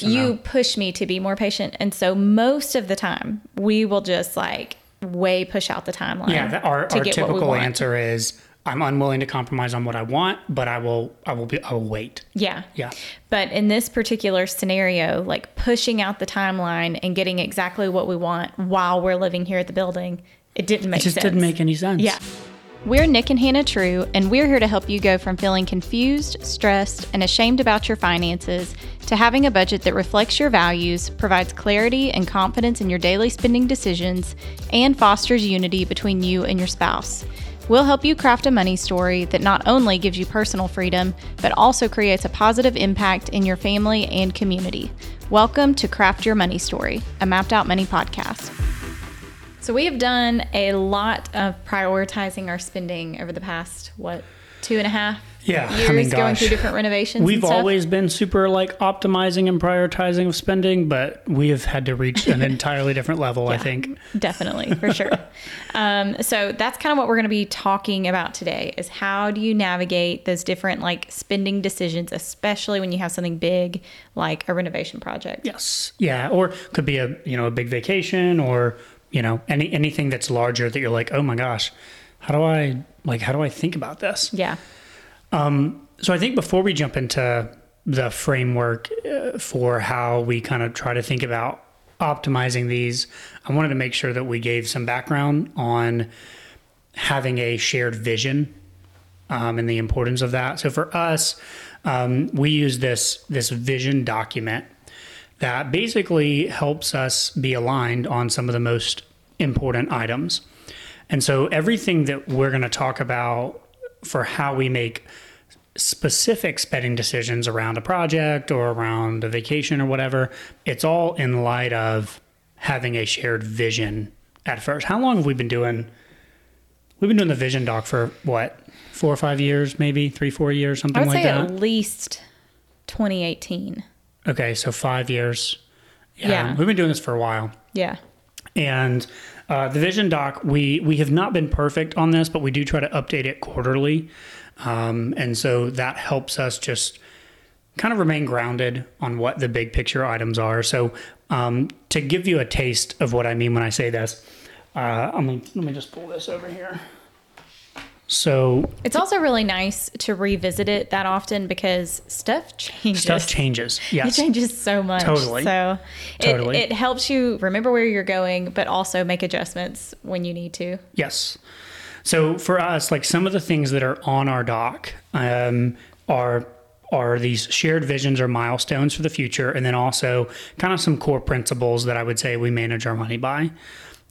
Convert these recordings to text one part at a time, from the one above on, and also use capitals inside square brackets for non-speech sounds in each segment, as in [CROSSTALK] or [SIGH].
you push me to be more patient. And so most of the time, we will just like way push out the timeline. Yeah, that, our, our get what we typical answer is I'm unwilling to compromise on what I want, but I will I will be I will wait. Yeah. Yeah. But in this particular scenario, like pushing out the timeline and getting exactly what we want while we're living here at the building, it didn't make It just sense. didn't make any sense. Yeah. We're Nick and Hannah True, and we're here to help you go from feeling confused, stressed, and ashamed about your finances to having a budget that reflects your values, provides clarity and confidence in your daily spending decisions, and fosters unity between you and your spouse. We'll help you craft a money story that not only gives you personal freedom, but also creates a positive impact in your family and community. Welcome to Craft Your Money Story, a mapped out money podcast. So we have done a lot of prioritizing our spending over the past what two and a half Yeah, I years mean, going through different renovations. We've always been super like optimizing and prioritizing of spending, but we have had to reach an [LAUGHS] entirely different level, I think. definitely for sure. [LAUGHS] um, so that's kind of what we're going to be talking about today: is how do you navigate those different like spending decisions, especially when you have something big like a renovation project. Yes. Yeah. Or could be a you know, a big vacation or, you know, any anything that's larger that you're like, oh my gosh, how do I like how do I think about this? Yeah. So I think before we jump into the framework uh, for how we kind of try to think about optimizing these, I wanted to make sure that we gave some background on having a shared vision um, and the importance of that. So for us, um, we use this this vision document that basically helps us be aligned on some of the most important items. And so everything that we're going to talk about for how we make specific spending decisions around a project or around a vacation or whatever, it's all in light of having a shared vision at first. How long have we been doing? We've been doing the vision doc for what, four or five years, maybe three, four years, something I would like say that. at least 2018. Okay, so five years. Yeah. we've been doing this for a while. Yeah. And uh, the vision doc, we we have not been perfect on this, but we do try to update it quarterly, um, and so that helps us just kind of remain grounded on what the big picture items are. So um, to give you a taste of what I mean when I say this, uh, I'm let me just pull this over here. So It's also really nice to revisit it that often because stuff changes. stuff changes. [LAUGHS] Yes. It changes so much. Totally. So it, Totally. it helps you remember where you're going, but also make adjustments when you need to. Yes. So for us, like some of the things that are on our doc um, are are these shared visions or milestones for the future, and then also kind of some core principles that I would say we manage our money by.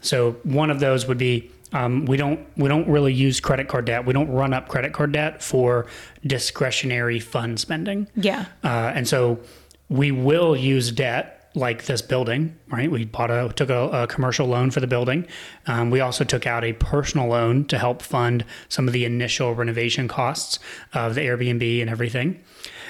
So one of those would be um, we don't we don't really use credit card debt. We don't run up credit card debt for discretionary fund spending. Yeah. Uh, and so we will use debt like this building, right? We bought a took a, a commercial loan for the building. Um, we also took out a personal loan to help fund some of the initial renovation costs of the Airbnb and everything.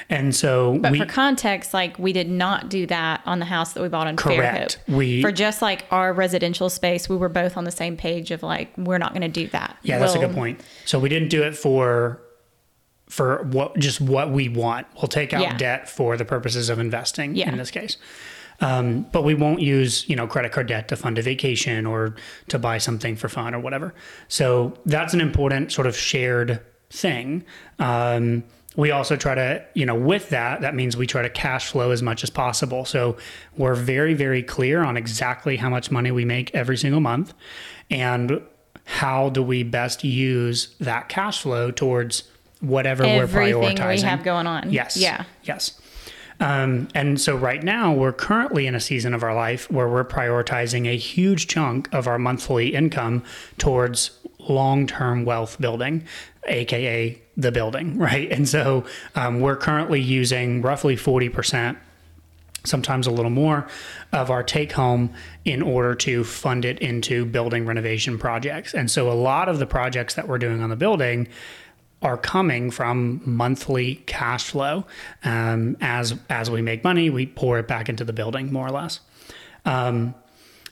And so But we for context, like we did not do that on the house that we bought in Correct. Fairhope. We- for just like our residential space, we were both on the same page of like we're not going to do that. yeah, that's a We'll- good point. So we didn't do it for for what just what we want. We'll take out Yeah. debt for the purposes of investing Yeah. in this case. Um, but we won't use, you know, credit card debt to fund a vacation or to buy something for fun or whatever. So that's an important sort of shared thing. Um, we also try to, you know, with that, that means we try to cash flow as much as possible. So we're very, very clear on exactly how much money we make every single month and how do we best use that cash flow towards whatever we're Everything prioritizing. we have going on. Yes. Yeah. Yes. Um, and so right now we're currently in a season of our life where we're prioritizing a huge chunk of our monthly income towards long-term wealth building, aka the building, [LAUGHS] right? And so um, we're currently using roughly forty percent sometimes a little more of our take home in order to fund it into building renovation projects. And so a lot of the projects that we're doing on the building are coming from monthly cash flow. Um, as as we make money, we pour it back into the building more or less. Um,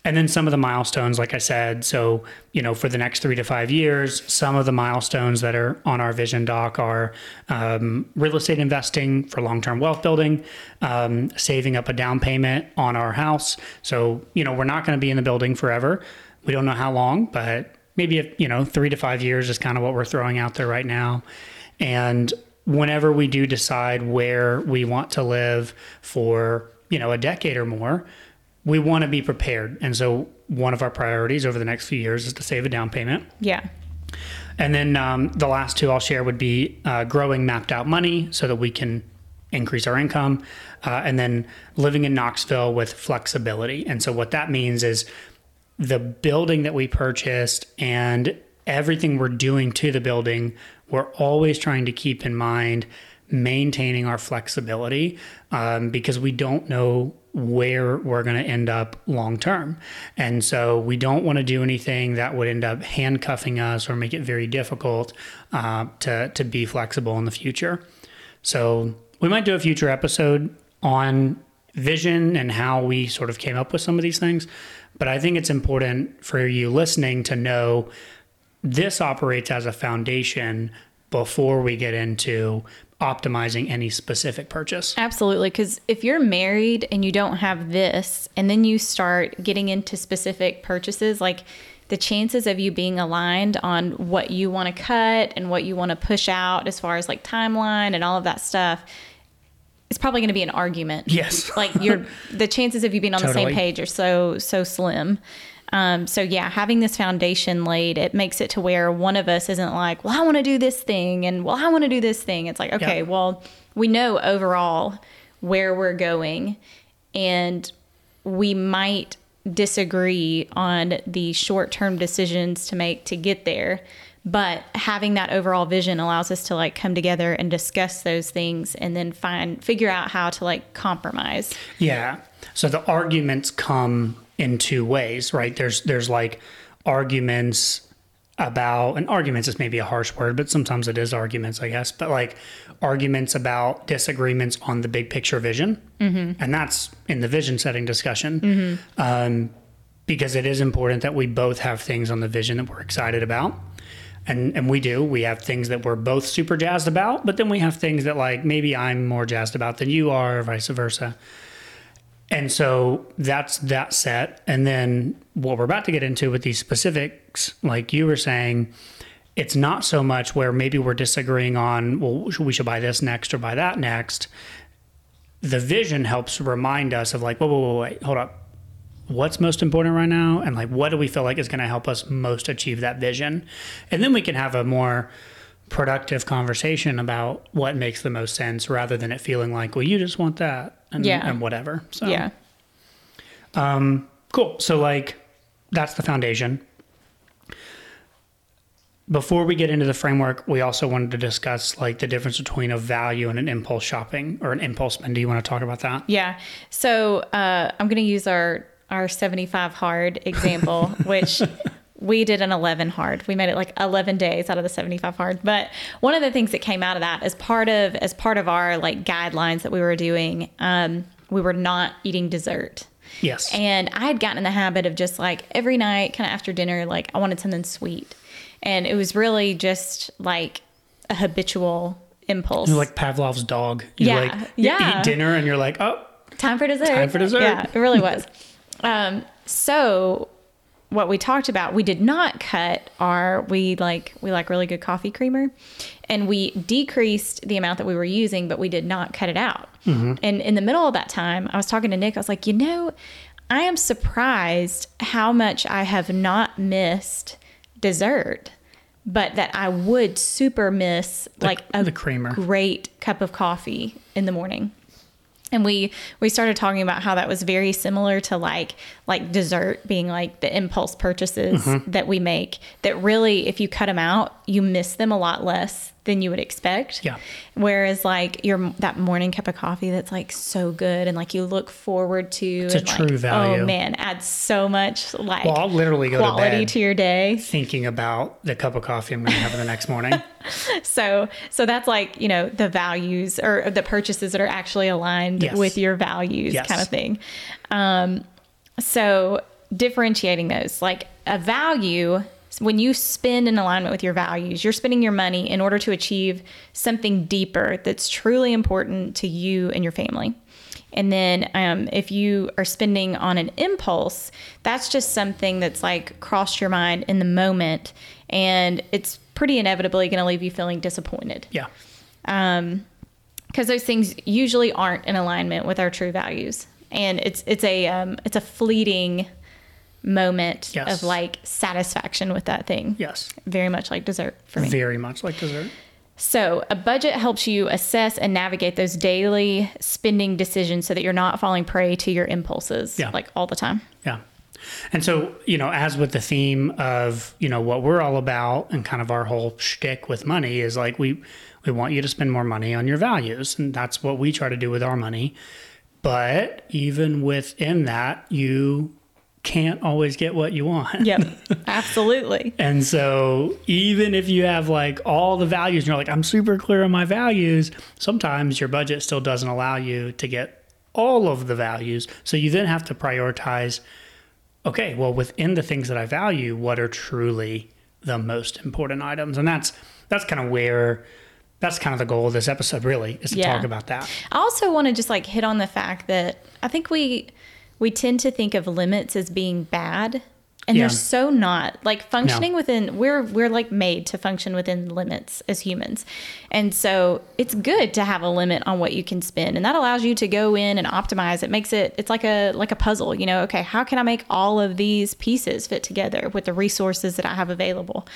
and then some of the milestones, like I said. So, you know, for the next three to five years, some of the milestones that are on our vision doc are um, real estate investing for long term wealth building, um, saving up a down payment on our house. So, you know, we're not going to be in the building forever. We don't know how long, but maybe, if, you know, three to five years is kind of what we're throwing out there right now. And whenever we do decide where we want to live for, you know, a decade or more, we want to be prepared. And so one of our priorities over the next few years is to save a down payment. Yeah. And then um, the last two I'll share would be uh, growing mapped out money so that we can increase our income. Uh, and then living in Knoxville with flexibility. And so what that means is the building that we purchased and everything we're doing to the building, we're always trying to keep in mind maintaining our flexibility um, because we don't know where we're going to end up long term. And so we don't want to do anything that would end up handcuffing us or make it very difficult uh, to, to be flexible in the future. So we might do a future episode on vision and how we sort of came up with some of these things. But I think it's important for you listening to know this operates as a foundation before we get into optimizing any specific purchase. Absolutely. Because if you're married and you don't have this, and then you start getting into specific purchases, like the chances of you being aligned on what you want to cut and what you want to push out as far as like timeline and all of that stuff it's probably going to be an argument. Yes. [LAUGHS] like you're the chances of you being on Totally. the same page are so so slim. Um, so yeah, having this foundation laid, it makes it to where one of us isn't like, well, I want to do this thing, and well, I want to do this thing. It's like, okay, Yep. well, we know overall where we're going, and we might disagree on the short term decisions to make to get there. But having that overall vision allows us to like come together and discuss those things and then find figure out how to like compromise. Yeah. So the arguments come in two ways, right? There's there's like arguments about and arguments is maybe a harsh word, but sometimes it is arguments, I guess. But like arguments about disagreements on the big picture vision, mm-hmm. and that's in the vision setting discussion, um, because it is important that we both have things on the vision that we're excited about. And, and we do. We have things that we're both super jazzed about, but then we have things that like maybe I'm more jazzed about than you are, or vice versa. And so that's that set. And then what we're about to get into with these specifics, like you were saying, it's not so much where maybe we're disagreeing on, well, we should buy this next or buy that next. The vision helps remind us of like, whoa, whoa, whoa, wait, hold up. What's most important right now? And like, what do we feel like is going to help us most achieve that vision? And then we can have a more productive conversation about what makes the most sense rather than it feeling like, well, you just want that and, Yeah. and whatever. So, Yeah. cool. So, like, that's the foundation. Before we get into the framework, we also wanted to discuss like the difference between a value and an impulse shopping or an impulse spend. Do you want to talk about that? Yeah. So uh, I'm going to use our our 75 hard example, [LAUGHS] which we did an 11 hard. We made it like 11 days out of the 75 hard. But one of the things that came out of that as part of as part of our like guidelines that we were doing, um, we were not eating dessert. Yes. And I had gotten in the habit of just like every night, kind of after dinner, like I wanted something sweet. And it was really just like a habitual impulse. You're like Pavlov's dog. You Yeah, like yeah. eat dinner and you're like, oh, time for dessert. Time for dessert. Yeah, it really was. [LAUGHS] um, so what we talked about, we did not cut our we like we like really good coffee creamer, and we decreased the amount that we were using, but we did not cut it out. And in the middle of that time, I was talking to Nick. I was like, you know, I am surprised how much I have not missed dessert. But that I would super miss like a the creamer. great cup of coffee in the morning and we we started talking about how that was very similar to like like dessert being like the impulse purchases Mm-hmm. that we make that really if you cut them out you miss them a lot less than you would expect Yeah. whereas like your that morning cup of coffee that's like so good and like you look forward to it's a and, like, true value. oh man adds so much like Well, I'll literally go to quality bed. to your day thinking about the cup of coffee I'm going to have the next morning. [LAUGHS] so so that's like you know the values or the purchases that are actually aligned Yes. with your values Yes. kind of thing um so differentiating those, like a value, when you spend in alignment with your values, you're spending your money in order to achieve something deeper that's truly important to you and your family. And then um, if you are spending on an impulse, that's just something that's like crossed your mind in the moment, and it's pretty inevitably going to leave you feeling disappointed. Yeah. Um, because those things usually aren't in alignment with our true values, and it's it's a um, it's a fleeting moment Yes. of like satisfaction with that thing. Yes. Very much like dessert for me. Very much like dessert. So, a budget helps you assess and navigate those daily spending decisions so that you're not falling prey to your impulses Yeah. like all the time. Yeah. And so, you know, as with the theme of, you know, what we're all about and kind of our whole shtick with money is like we we want you to spend more money on your values. And that's what we try to do with our money. But even within that, you can't always get what you want. Yep. [LAUGHS] Absolutely. And so, even if you have like all the values and you're like, I'm super clear on my values, sometimes your budget still doesn't allow you to get all of the values. So, you then have to prioritize okay, well, within the things that I value, what are truly the most important items? And that's that's kind of where that's kind of the goal of this episode, really, is to Yeah. talk about that. I also want to just like hit on the fact that I think we we tend to think of limits as being bad and Yeah. they're so not. Like functioning within we're we're like made to function within limits as humans. And so it's good to have a limit on what you can spend and that allows you to go in and optimize. It makes it it's like a like a puzzle, you know, okay, how can I make all of these pieces fit together with the resources that I have available?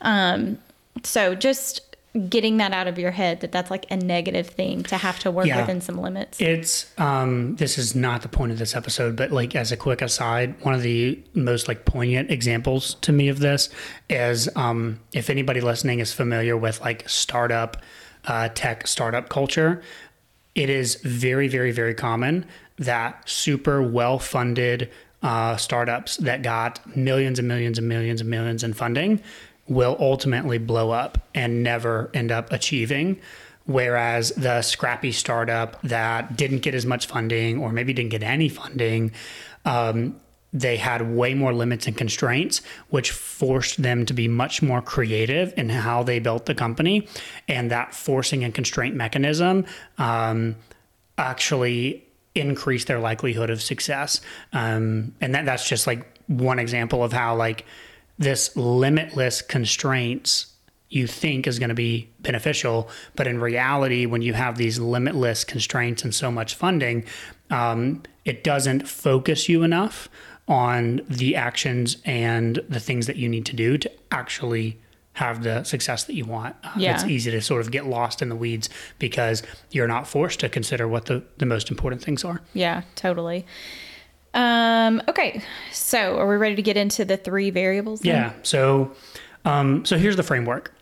Um so just getting that out of your head that that's like a negative thing to have to work Yeah. within some limits. It's um this is not the point of this episode, but like as a quick aside, one of the most like poignant examples to me of this is um if anybody listening is familiar with like startup uh tech startup culture, it is very, very, very common that super well funded uh, startups that got millions and millions and millions and millions in funding will ultimately blow up and never end up achieving. Whereas the scrappy startup that didn't get as much funding or maybe didn't get any funding, um, they had way more limits and constraints, which forced them to be much more creative in how they built the company. And that forcing and constraint mechanism um, actually increased their likelihood of success. Um, and that, that's just like one example of how, like, this limitless constraints you think is going to be beneficial. But in reality, when you have these limitless constraints and so much funding, um, it doesn't focus you enough on the actions and the things that you need to do to actually have the success that you want. Uh, Yeah. It's easy to sort of get lost in the weeds because you're not forced to consider what the, the most important things are. Yeah, totally. Um, okay, so are we ready to get into the three variables? then? Yeah. So, um, so here's the framework.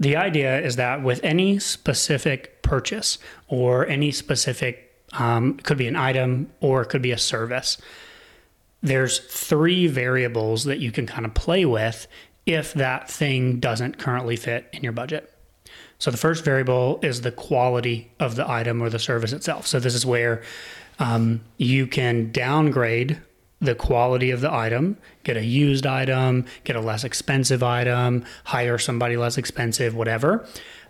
The idea is that with any specific purchase or any specific, um, could be an item or it could be a service. There's three variables that you can kind of play with if that thing doesn't currently fit in your budget. So the first variable is the quality of the item or the service itself. So this is where um, you can downgrade the quality of the item, get a used item, get a less expensive item, hire somebody less expensive, whatever.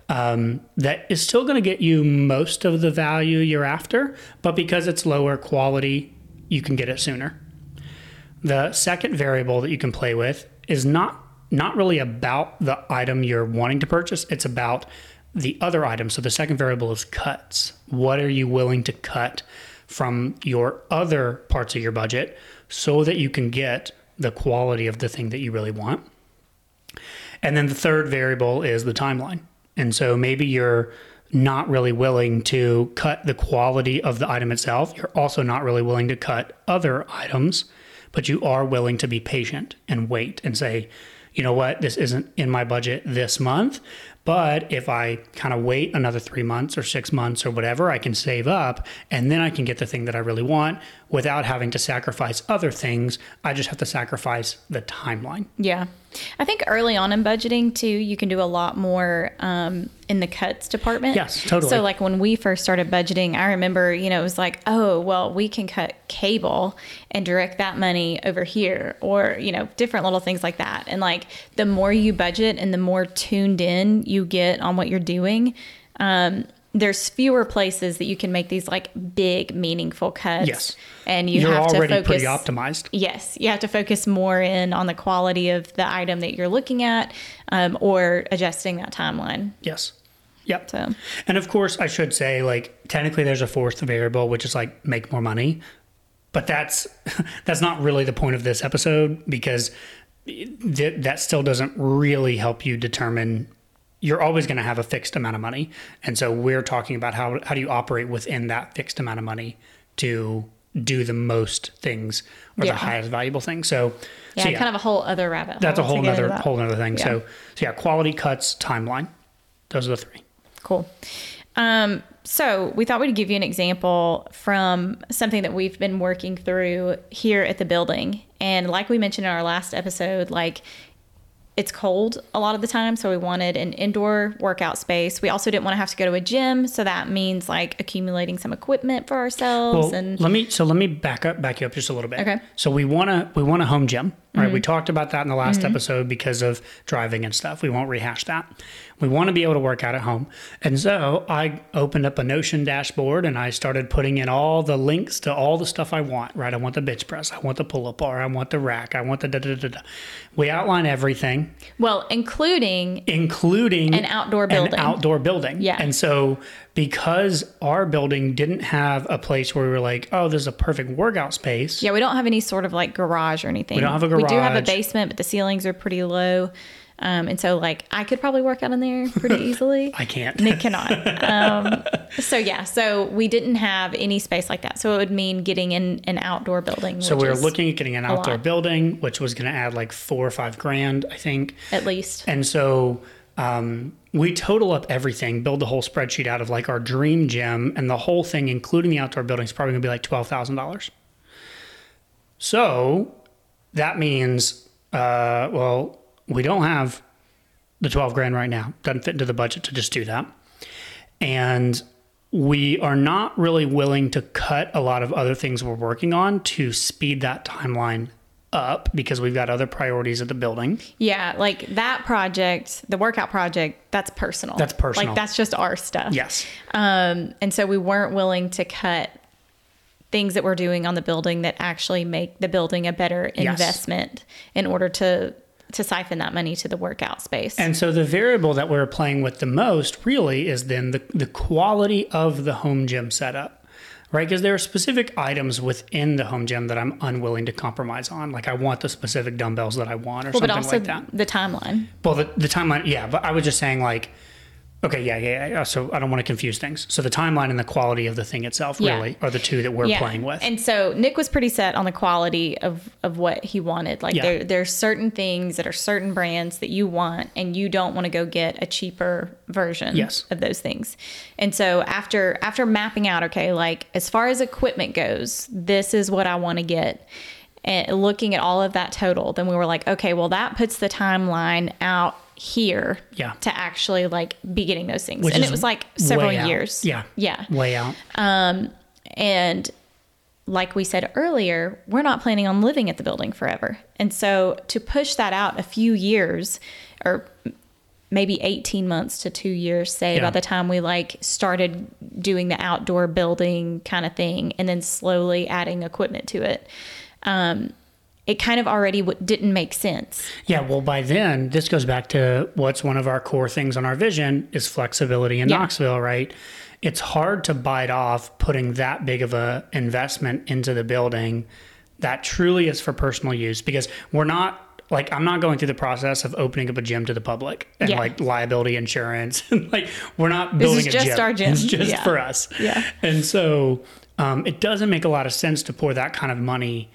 Um, that is still going to get you most of the value you're after, but because it's lower quality, you can get it sooner. The second variable that you can play with is not not really about the item you're wanting to purchase, it's about the other item. So the second variable is cuts. What are you willing to cut from your other parts of your budget so that you can get the quality of the thing that you really want? And then the third variable is the timeline. And so maybe you're not really willing to cut the quality of the item itself. You're also not really willing to cut other items, but you are willing to be patient and wait and say, you know what, this isn't in my budget this month, But if I kind of wait another three months or six months or whatever, I can save up and then I can get the thing that I really want without having to sacrifice other things. I just have to sacrifice the timeline. Yeah. I think early on in budgeting too, you can do a lot more um, in the cuts department. Yes, totally. So like when we first started budgeting, I remember you know it was like, oh well, we can cut cable and direct that money over here, or you know different little things like that. And like the more you budget and the more tuned in you get on what you're doing. Um, there's fewer places that you can make these like big meaningful cuts. Yes. And you You're have to already focus pretty optimized. Yes, you have to focus more in on the quality of the item that you're looking at, um, or adjusting that timeline. Yes. Yep. So And of course, I should say, like, technically, there's a fourth variable, which is like make more money, but that's [LAUGHS] that's not really the point of this episode because th- that still doesn't really help you determine. You're always going to have a fixed amount of money, and so we're talking about how how do you operate within that fixed amount of money to do the most things or Yeah. the highest valuable things. So, yeah, so kind of a whole other rabbit. that's a whole other whole other thing. Yeah. So, so yeah, quality cuts, timeline. Those are the three. Cool. Um, so we thought we'd give you an example from something that we've been working through here at the building. And like we mentioned in our last episode, like it's cold a lot of the time, so we wanted an indoor workout space. We also didn't want to have to go to a gym, so that means like accumulating some equipment for ourselves Well, and let me so let me back up back you up just a little bit. Okay. So we want to we want a home gym, right? Mm-hmm. We talked about that in the last episode because of driving and stuff. We won't rehash that. We want to be able to work out at home, and so I opened up a Notion dashboard and I started putting in all the links to all the stuff I want. Right? I want the bench press. I want the pull up bar. I want the rack. I want the da da da da. We outline everything well, including including An outdoor building. An outdoor building. Yeah. And so because our building didn't have a place where we were like, oh, this is a perfect workout space. Yeah, we don't have any sort of like garage or anything. We don't have a garage. We do have a basement, but the ceilings are pretty low. Um, and so like I could probably work out in there pretty [LAUGHS] easily. I can't. Nick cannot. Um, [LAUGHS] so yeah, so we didn't have any space like that. So it would mean getting in an outdoor building. So we were looking at getting an outdoor lot. building, which was going to add like four or five grand, I think. at least. And so um, we total up everything, build the whole spreadsheet out of like our dream gym, and the whole thing, including the outdoor building, is probably going to be like twelve thousand dollars. So that means, uh, well, we don't have the twelve grand right now. Doesn't fit into the budget to just do that, and we are not really willing to cut a lot of other things we're working on to speed that timeline up because we've got other priorities at the building. Yeah, like that project, the workout project, that's personal. That's personal. Like that's just our stuff. Yes. Um, and so we weren't willing to cut things that we're doing on the building that actually make the building a better Yes. investment in order to to siphon that money to the workout space. And so the variable that we're playing with the most really is then the, the quality of the home gym setup, right? Because there are specific items within the home gym that I'm unwilling to compromise on. Like I want the specific dumbbells that I want or well, but something also like that. the timeline. Well, the, the timeline, yeah, but I was just saying like, okay, yeah, yeah, yeah. So I don't want to confuse things. So the timeline and the quality of the thing itself Yeah. really are the two that we're playing with. And so Nick was pretty set on the quality of, of what he wanted. Like Yeah. there there's certain things that are certain brands that you want and you don't want to go get a cheaper version Yes. of those things. And so after after mapping out, okay, like as far as equipment goes, this is what I want to get. And looking at all of that total, then we were like, okay, well that puts the timeline out here Yeah. to actually like be getting those things. Which and it was like several years. Yeah. Yeah. Way out. Um, and like we said earlier, we're not planning on living at the building forever. And so to push that out a few years or maybe 18 months to 2 years say Yeah. by the time we like started doing the outdoor building kind of thing and then slowly adding equipment to it. Um it kind of already w- didn't make sense. Yeah, well, by then, this goes back to what's one of our core things on our vision is flexibility in Yeah. Knoxville, right? It's hard to bite off putting that big of a investment into the building that truly is for personal use because we're not like I'm not going through the process of opening up a gym to the public and Yeah. like liability insurance. [LAUGHS] And like we're not building a just gym. our gym. It's just Yeah. for us. Yeah. And so um, it doesn't make a lot of sense to pour that kind of money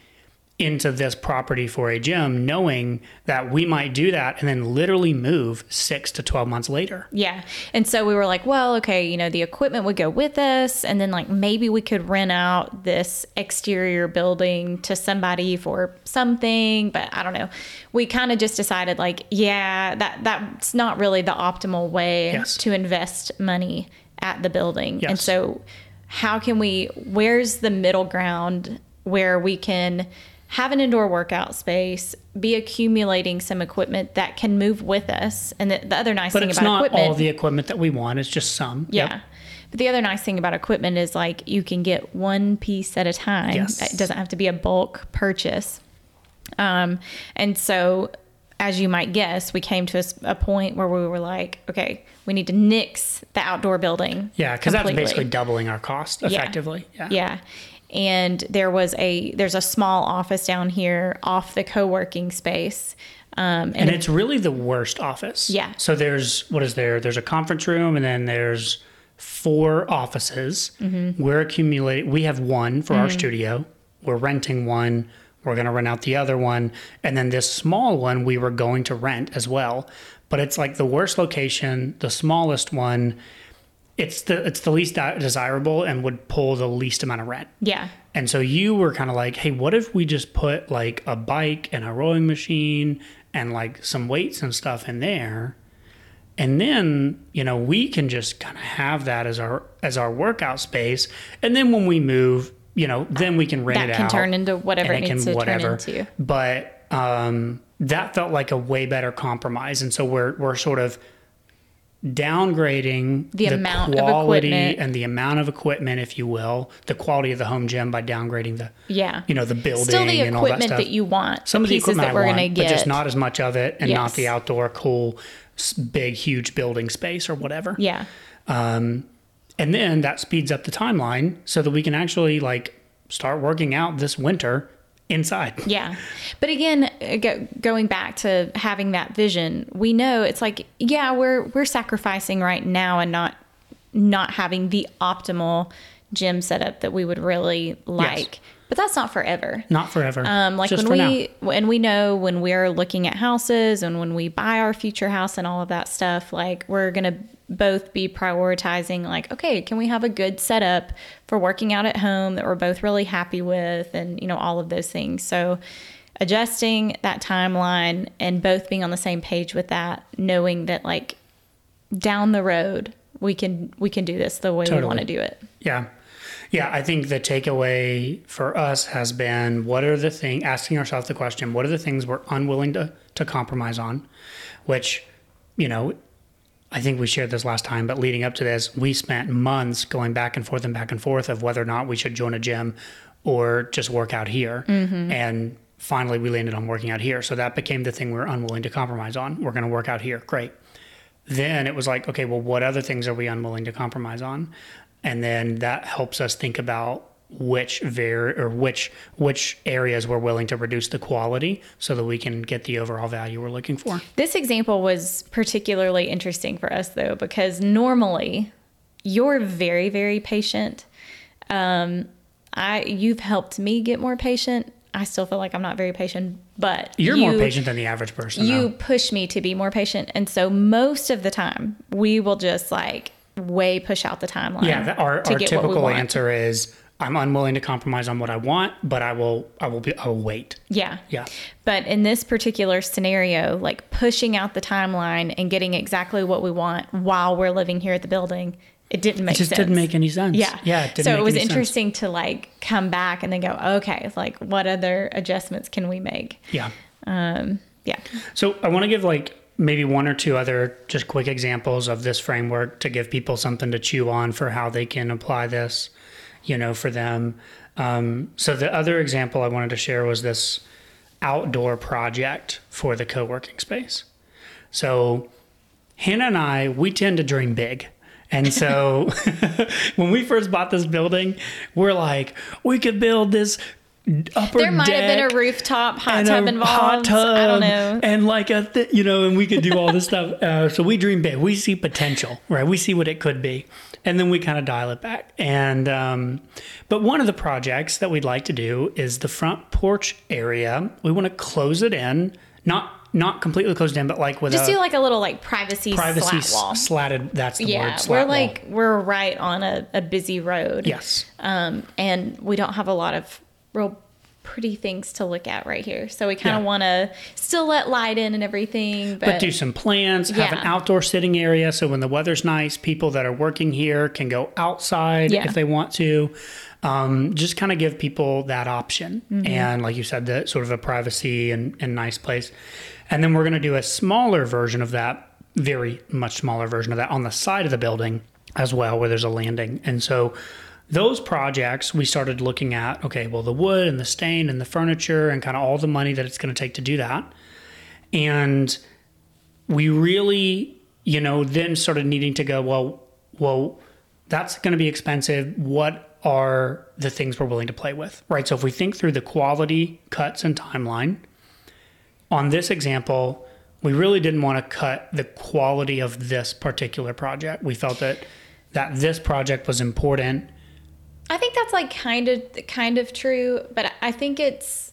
into this property for a gym, knowing that we might do that and then literally move six to 12 months later. Yeah. And so we were like, well, okay, you know, the equipment would go with us. And then, like, maybe we could rent out this exterior building to somebody for something. But I don't know. We kind of just decided, like, yeah, that that's not really the optimal way Yes. to invest money at the building. And so, how can we, where's the middle ground where we can have an indoor workout space, be accumulating some equipment that can move with us? And the, the other nice But thing it's about not equipment. all the equipment that we want, it's just some. Yeah. Yep. But the other nice thing about equipment is like you can get one piece at a time. Yes. It doesn't have to be a bulk purchase. Um, and so, as you might guess, we came to a point where we were like, okay, we need to nix the outdoor building. Yeah, because that's basically doubling our cost effectively. Yeah. Yeah. And there was a there's a small office down here off the co-working space. Um, and, And it's really the worst office. Yeah. So there's what is there? There's a conference room, and then there's four offices. Mm-hmm. We're accumulating. We have one for our studio. We're renting one. We're going to rent out the other one, and then this small one we were going to rent as well. But it's like the worst location, the smallest one. It's the it's the least de- desirable and would pull the least amount of rent. yeah. And so you were kind of like, hey, what if we just put like a bike and a rowing machine and like some weights and stuff in there? And then, you know, we can just kind of have that as our as our workout space. And then when we move, you know, then we can rent it out. That it can out. turn into whatever and it needs to turn into. But um, that felt like a way better compromise. And so we're we're sort of downgrading The amount of quality equipment. and the amount of equipment, if you will, the quality of the home gym by downgrading the Yeah. you know the building Still the and all that stuff. that, you want. Some of the equipment that I we're want, gonna but get. just not as much of it, and not the outdoor cool, big, huge building space or whatever. Yeah. Um, and then that speeds up the timeline so that we can actually like start working out this winter inside. [LAUGHS] Yeah. But again, uh, go, going back to having that vision, we know it's like, yeah, we're we're sacrificing right now and not not having the optimal gym setup that we would really like. But that's not forever. Not forever. Um, like just when we and we know when we're looking at houses and when we buy our future house and all of that stuff, like we're gonna both be prioritizing like, okay, can we have a good setup for working out at home that we're both really happy with, and you know all of those things. So adjusting that timeline and both being on the same page with that, knowing that like down the road we can we can do this the way we want to do it. Yeah. Yeah, I think the takeaway for us has been what are the things, asking ourselves the question, what are the things we're unwilling to, to compromise on? Which, you know, I think we shared this last time, but leading up to this, we spent months going back and forth and back and forth of whether or not we should join a gym or just work out here. Mm-hmm. And finally, we landed on working out here. So that became the thing we were unwilling to compromise on. We're going to work out here. Great then it was like, okay, well, what other things are we unwilling to compromise on? And then that helps us think about which var or which which areas we're willing to reduce the quality so that we can get the overall value we're looking for. This example was particularly interesting for us though, because normally you're very, very patient. Um, I you've helped me get more patient. I still feel like I'm not very patient, but You're you, more patient than the average person. You though. push me to be more patient, and so most of the time we will just like way push out the timeline. yeah, that, our, our get what we typical answer is I'm unwilling to compromise on what I want, but I will I will be I will wait. Yeah. Yeah. But in this particular scenario, like pushing out the timeline and getting exactly what we want while we're living here at the building, it didn't make It just sense. didn't make any sense. Yeah. Yeah. It didn't so it was any sense. interesting to like come back and then go, okay, like what other adjustments can we make? Yeah. Um, yeah. So I want to give like maybe one or two other just quick examples of this framework to give people something to chew on for how they can apply this, you know, for them. Um, so the other example I wanted to share was this outdoor project for the co-working space. So Hannah and I, we tend to dream big. And so [LAUGHS] when we first bought this building, we're like, we could build this upper There might have been a rooftop hot tub involved. hot tub I don't know. and like a th- you know and we could do all this stuff uh, so we dream big we see potential right we see what it could be and then we kind of dial it back. And um, but one of the projects that we'd like to do is the front porch area. We want to close it in, not not completely closed in, but like with Just a do like a little like privacy, privacy slat wall. slatted. That's the yeah, word. we're slat wall. like we're right on a, a busy road. yes, um, and we don't have a lot of real pretty things to look at right here. So we kind of Yeah. want to still let light in and everything, but, but do some plants. Have an outdoor sitting area, so when the weather's nice, people that are working here can go outside Yeah. if they want to. Um, just kind of give people that option, Mm-hmm. and like you said, the sort of a privacy and, and nice place. And then we're going to do a smaller version of that, very much smaller version of that on the side of the building as well, where there's a landing. And so those projects we started looking at. Okay, well, the wood and the stain and the furniture and kind of all the money that it's going to take to do that, and we really, you know, then started needing to go, well, well, that's going to be expensive. What are the things we're willing to play with, right? So if we think through the quality, cuts, and timeline, on this example, we really didn't want to cut the quality of this particular project. We felt that that this project was important. I think that's like kind of kind of true, but I think it's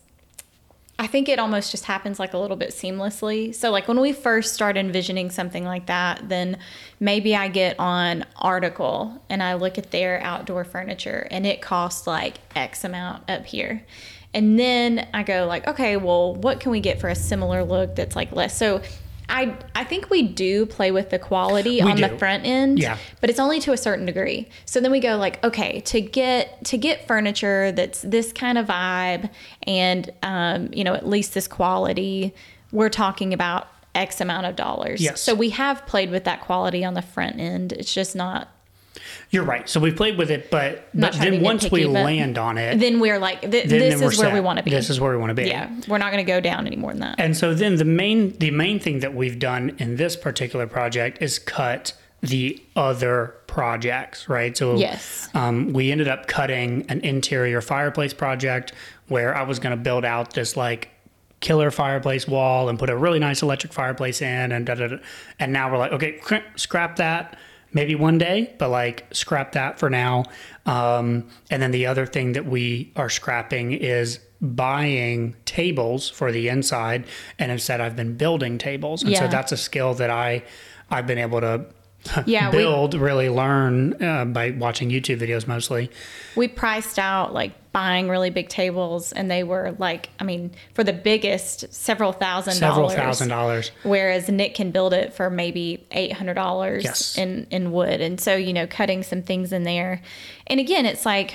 I think it almost just happens like a little bit seamlessly. So like when we first start envisioning something like that, then maybe I get on article and I look at their outdoor furniture and it costs like X amount up here. And then I go like, okay, well, what can we get for a similar look that's like less? So I I think we do play with the quality We on do. the front end Yeah. but it's only to a certain degree. So then we go like, okay, to get to get furniture that's this kind of vibe and um, you know at least this quality, we're talking about X amount of dollars. Yes. So we have played with that quality on the front end. It's just not. You're right. So we played with it, but but then once we land on it, Then we're like, th- then, this then is where we want to be. This is where we want to be. yeah, we're not going to go down any more than that. And so then the main the main thing that we've done in this particular project is cut the other projects, right? So Yes. um, we ended up cutting an interior fireplace project where I was going to build out this like killer fireplace wall and put a really nice electric fireplace in and da, da, da. and now we're like okay cr- scrap that maybe one day but like scrap that for now. Um, and then the other thing that we are scrapping is buying tables for the inside. And instead i've been building tables. And so that's a skill that i i've been able to [LAUGHS] Yeah, we- build really learn uh, by watching youtube videos mostly. We priced out like buying really big tables and they were like i mean for the biggest several thousand several dollars. thousand dollars. Whereas nick can build it for maybe $800 Yes. in in wood. And so you know cutting some things in there. And again it's like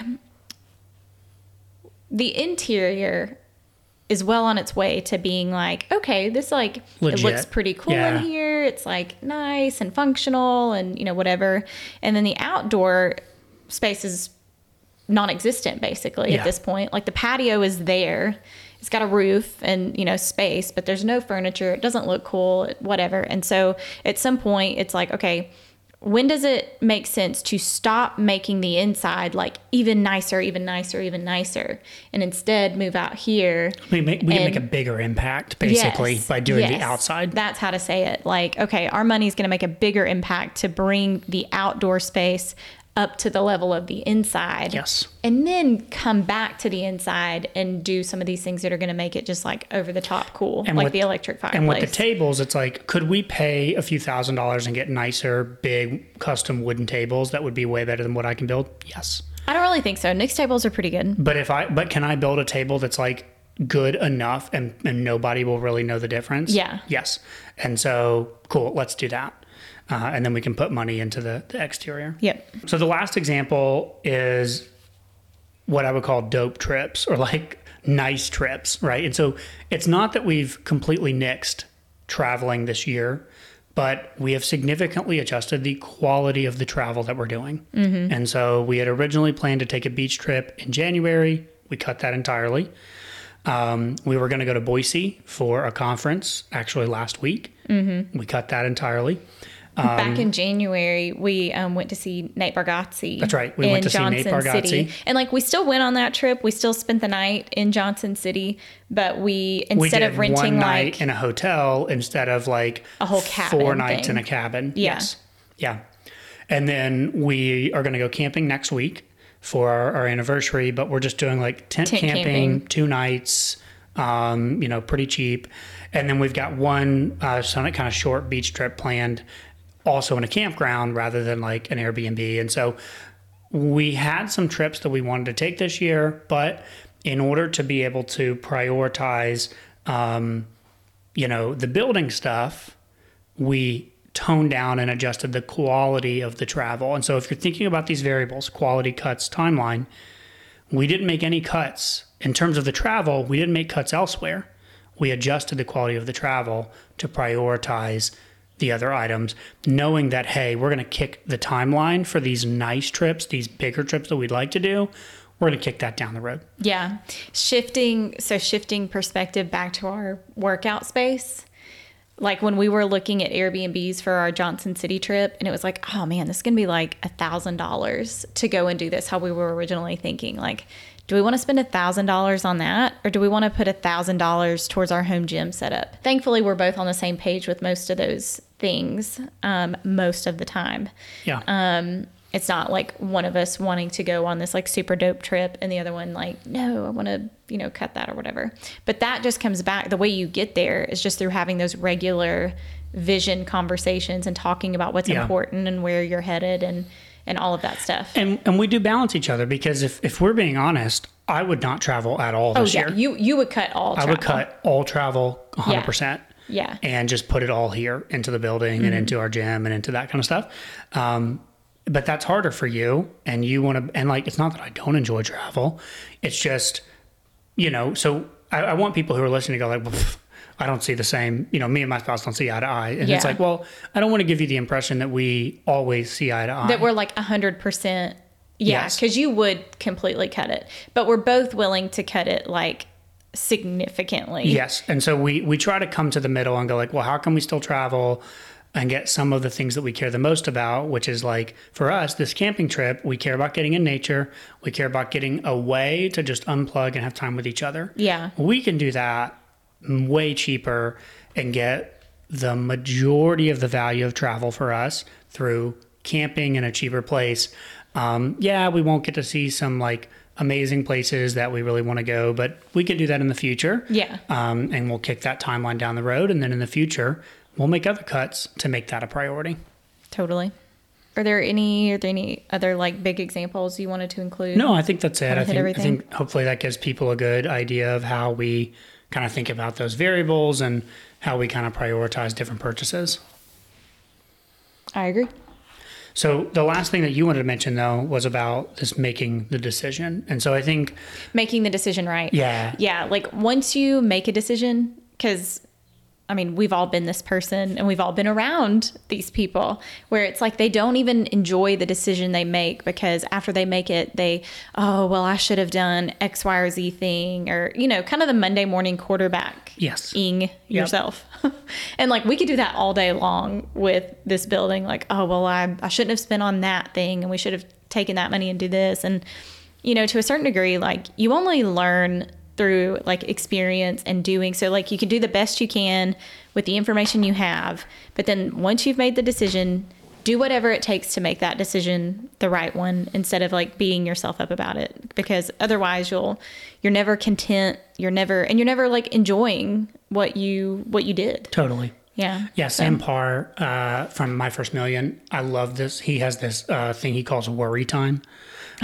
the interior is well on its way to being like okay this like it looks pretty cool Yeah. in here. It's like nice and functional and you know whatever. And then the outdoor space is non-existent basically Yeah. at this point. Like the patio is there. It's got a roof and you know space but there's no furniture. It doesn't look cool whatever. And so at some point it's like okay when does it make sense to stop making the inside like even nicer even nicer even nicer and instead move out here we, make, we can make a bigger impact basically Yes, by doing the outside? That's how to say it. Like, okay, our money is going to make a bigger impact to bring the outdoor space up to the level of the inside. Yes. And then come back to the inside and do some of these things that are going to make it just like over the top cool, And like with- the electric fireplace. And with the tables, it's like, could we pay a few thousand dollars and get nicer, big, custom wooden tables that would be way better than what I can build? Yes. I don't really think so. Nick's tables are pretty good. But if I, but can I build a table that's like good enough and, and nobody will really know the difference? Yeah. Yes. And so, cool, let's do that. Uh, and then we can put money into the, the exterior. Yep. So the last example is what I would call dope trips or like nice trips, right? And so it's not that we've completely nixed traveling this year, but we have significantly adjusted the quality of the travel that we're doing. And so we had originally planned to take a beach trip in January. We cut that entirely. Um, we were going to go to Boise for a conference actually last week. Mm-hmm. We cut that entirely. Back in January, we um, went to see Nate Bargatze. That's right. We went to see Nate Bargatze. City. And like we still went on that trip. We still spent the night in Johnson City, but we we instead did of renting one night like in a hotel instead of like A whole cabin four nights thing. in a cabin. Yeah. Yes. Yeah. And then we are going to go camping next week for our, our anniversary, but we're just doing like tent, Tent camping, camping. two nights, um, you know, pretty cheap. And then we've got one uh, kind of short beach trip planned also in a campground rather than like an Airbnb. And so we had some trips that we wanted to take this year, but in order to be able to prioritize, um, you know, the building stuff, we toned down and adjusted the quality of the travel. And so if you're thinking about these variables, quality cuts, timeline, we didn't make any cuts in terms of the travel. We didn't make cuts elsewhere. We adjusted the quality of the travel to prioritize the other items, knowing that, hey, we're going to kick the timeline for these nice trips, these bigger trips that we'd like to do. We're going to kick that down the road. Yeah. Shifting, so shifting perspective back to our workout space. Like when we were looking at Airbnbs for our Johnson City trip, and it was like, oh man, this is going to be like a thousand dollars to go and do this. How we were originally thinking, like, do we want to spend a thousand dollars on that, or do we want to put a thousand dollars towards our home gym setup? Thankfully, we're both on the same page with most of those things, um, most of the time Yeah. um it's not like one of us wanting to go on this like super dope trip and the other one like no i want to you know cut that or whatever but that just comes back the way you get there is just through having those regular vision conversations and talking about what's Yeah. important and where you're headed and and all of that stuff and and we do balance each other because if, if we're being honest, I would not travel at all oh this yeah year. you you would cut all travel. I would cut all travel 100%. Yeah. And just put it all here into the building Mm-hmm. and into our gym and into that kind of stuff. Um, but that's harder for you. And you want to, and like, it's not that I don't enjoy travel. It's just, you know, so I, I want people who are listening to go like, well, pff, I don't see the same, you know, me and my spouse don't see eye to eye. And it's like, well, I don't want to give you the impression that we always see eye to eye. that we're like 100% yeah Yes. because you would completely cut it but we're both willing to cut it like significantly Yes. And so we we try to come to the middle and go like, well, how can we still travel and get some of the things that we care the most about, which is like for us, this camping trip, we care about getting in nature, we care about getting away to just unplug and have time with each other. Yeah. We can do that way cheaper and get the majority of the value of travel for us through camping in a cheaper place. Um, yeah, we won't get to see some like amazing places that we really want to go, but we could do that in the future. Yeah. Um, and we'll kick that timeline down the road. And then in the future, we'll make other cuts to make that a priority. Totally. Are there any are there any other like big examples you wanted to include? No, I think that's it. I think, I everything. think hopefully that gives people a good idea of how we kind of think about those variables and how we kind of prioritize different purchases. I agree. So the last thing that you wanted to mention though was about this making the decision. And so I think Making the decision right. Yeah. Yeah. Like once you make a decision, because I mean, we've all been this person and we've all been around these people where it's like they don't even enjoy the decision they make because after they make it, they, oh, well, I should have done X, Y, or Z thing, or, you know, kind of the Monday morning quarterback Yes. ing yourself. [LAUGHS] and like we could do that all day long with this building. Like, oh, well, I, I shouldn't have spent on that thing and we should have taken that money and do this. And, you know, to a certain degree, like you only learn through like experience and doing so like you can do the best you can with the information you have but then once you've made the decision do whatever it takes to make that decision the right one instead of like beating yourself up about it because otherwise you'll you're never content you're never and you're never like enjoying what you what you did totally. yeah Yeah, Sam Parr uh, from My First Million. I love this. He has this uh, thing he calls worry time,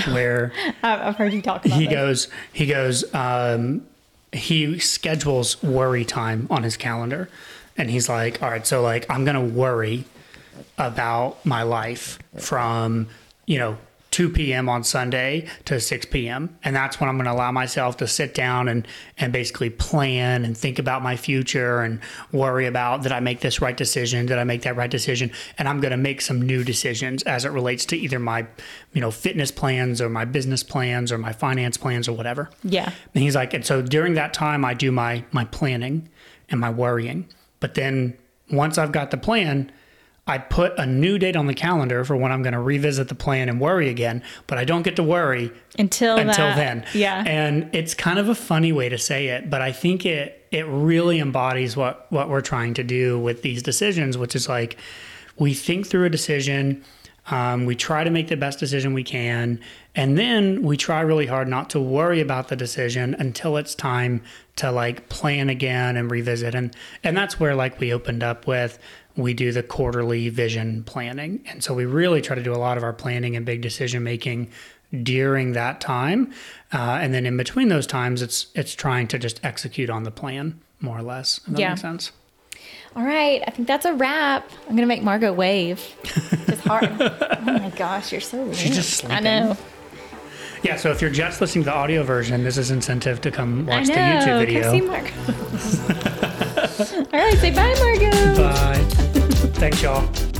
where [LAUGHS] I've, heard you talk about he this. goes he goes um, he schedules worry time on his calendar, and he's like, all right, so like I'm gonna worry about my life from you know 2 p.m. on Sunday to 6 p.m. and that's when I'm going to allow myself to sit down and and basically plan and think about my future and worry about did I make this right decision did I make that right decision and I'm going to make some new decisions as it relates to either my you know fitness plans or my business plans or my finance plans or whatever. yeah And he's like, and so during that time, I do my my planning and my worrying. But then once I've got the plan, I put a new date on the calendar for when I'm going to revisit the plan and worry again. But I don't get to worry until until that- then. yeah And it's kind of a funny way to say it, but I think it it really embodies what what we're trying to do with these decisions, which is like we think through a decision. Um, we try to make the best decision we can. And then we try really hard not to worry about the decision until it's time to like plan again and revisit. And, and that's where like we opened up with, we do the quarterly vision planning. And so we really try to do a lot of our planning and big decision making during that time. Uh, and then in between those times, it's, it's trying to just execute on the plan more or less. That Yeah. sense. All right, I think that's a wrap. I'm gonna make Margot wave. [LAUGHS] Just hard. oh my gosh, you're so. She's just limp. I know. Yeah, so if you're just listening to the audio version, this is incentive to come watch I know. the YouTube Come video. see Margot. [LAUGHS] All right, say bye, Margot. Bye. Thanks, y'all.